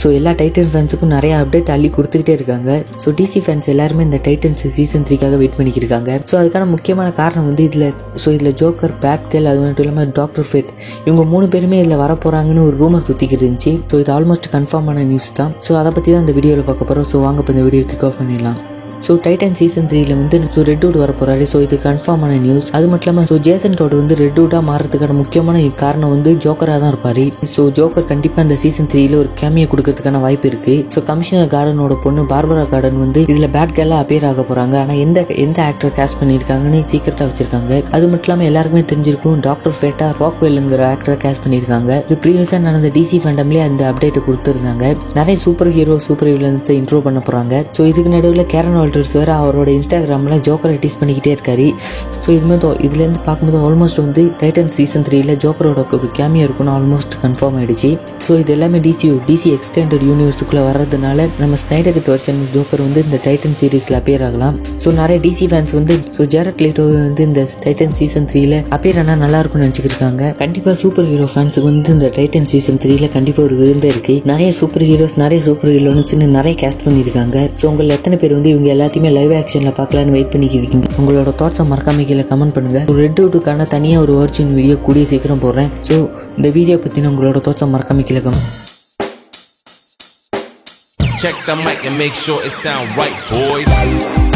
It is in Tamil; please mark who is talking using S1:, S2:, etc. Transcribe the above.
S1: ஸோ எல்லா டைட்டன் ஃபேன்ஸுக்கும் நிறைய அப்டேட் அள்ளி கொடுத்துக்கிட்டே இருக்காங்க. ஸோ டிசி ஃபேன்ஸ் எல்லாருமே இந்த டைட்டன்ஸ் சீசன் த்ரீக்காக வெயிட் பண்ணிக்கிருக்காங்க. ஸோ அதுக்கான முக்கியமான காரணம் வந்து இதில் ஸோ இதில் ஜோக்கர் பேட்கேல் அது மட்டும் இல்லாமல் டாக்டர் ஃபெட் இவங்க மூணு பேருமே இதில் வரப்போகிறாங்கன்னு ஒரு ரூமர் சுற்றிக்கிட்டு இருந்துச்சு. ஸோ இது ஆல்மோஸ்ட் கன்ஃபார்ம் ஆன நியூஸ் தான். ஸோ அதை பற்றி தான் இந்த வீடியோவில் பார்க்க போகிறோம் ஸோ வாங்க இப்போ இந்த வீடியோ கிக் ஆஃப் பண்ணிடலாம். ஸோ டைட்டன் சீசன் த்ரீல வந்து ஸோ ரெட்வுட் வர போறாரு ஸோ இது கன்ஃபார்மான நியூஸ் அது மட்டும் இல்லாமல் ஸோ ஜேசன் டோட் வந்து ரெட்வுட்டாக மாறதுக்கான முக்கியமான காரணம் வந்து ஜோக்கராக தான் இருப்பாரு. ஸோ ஜோக்கர் கண்டிப்பாக அந்த சீசன் த்ரீல ஒரு கேமியை கொடுக்கறதுக்கான வாய்ப்பு இருக்கு. ஸோ கமிஷனர் கார்டனோட பொண்ணு பார்பரா கார்டன் வந்து இதில் பேட் கேலாக அப்பியர் ஆக போறாங்க. ஆனால் எந்த எந்த ஆக்டர் கேஸ்ட் பண்ணியிருக்காங்கன்னு சீக்கிரட்டாக வச்சிருக்காங்க. அது மட்டும் இல்லாமல் எல்லாருக்குமே தெரிஞ்சிருக்கும் டாக்டர் ஃபேட்டா ராக்வெல்லுங்கிற ஆக்டரை கேஸ்ட் பண்ணியிருக்காங்க. இது ப்ரீவியஸாக நடந்த டிசி ஃபேண்டம்லேயே அந்த அப்டேட் கொடுத்துருந்தாங்க. நிறைய சூப்பர் ஹீரோ சூப்பர் வில்லன்ஸை இன்ட்ரோ பண்ண போறாங்க. ஸோ இதுக்கு நடுவில் கேரன் வால்டர்ஸ் வேறு அவரோட இன்ஸ்டாகிராமில் ஜோக்கரை டீஸ் பண்ணிக்கிட்டே இருக்காரு. ஸோ இதுமாதிரி இதுலேருந்து பார்க்கும்போது ஆல்மோஸ்ட் வந்து டைட்டன் சீசன் த்ரீல ஜோக்கரோட ஒரு கேமியா இருக்கும்னு ஆல்மோஸ்ட் கன்ஃபார்ம் ஆயிடுச்சு. ஸோ இது எல்லாமே டிசி டிசி எக்ஸ்டெண்டட் யூனிவர்ஸுக்குள்ளே வர்றதுனால நம்ம ஸ்னைடர் வெர்ஷன் ஜோக்கர் வந்து இந்த டைட்டன் சீரீஸில் அப்பியர் ஆகலாம். ஸோ நிறைய டிசி ஃபேன்ஸ் வந்து ஸோ ஜெரட் லேட்டோ வந்து இந்த டைட்டன் சீசன் த்ரீல அப்பியர் ஆனால் நல்லா இருக்கும்னு நினச்சிக்கிருக்காங்க. கண்டிப்பாக சூப்பர் ஹீரோ ஃபேன்ஸுக்கு வந்து இந்த டைட்டன் சீசன் த்ரீல கண்டிப்பாக ஒரு விருந்தே இருக்கு. நிறைய சூப்பர் ஹீரோஸ் நிறைய சூப்பர் ஹீரோன்ஸ்னு நிறைய கேஸ்ட் பண்ணியிருக்காங்க ஸோ உங்களை எத்தனை பேர் வந்து இவங்க எல்லாத்தையுமே லைவ் ஆக்ஷனில் பார்க்கலான்னு வெயிட் பண்ணிக்கிறீங்க உங்களோட தாட்ஸை மறக்காம கீழே கமெண்ட் பண்ணுங்க. ஒரு ரெட் அவுட்டுக்கான தனியாக ஒரு ஒரிஜின் வீடியோ கூடிய சீக்கிரம் போடுறேன். ஸோ இந்த வீடியோ பற்றின உங்களோட தாட்ஸை மறக்காம கீழே comment
S2: Check the mic and make sure it sound right, boys.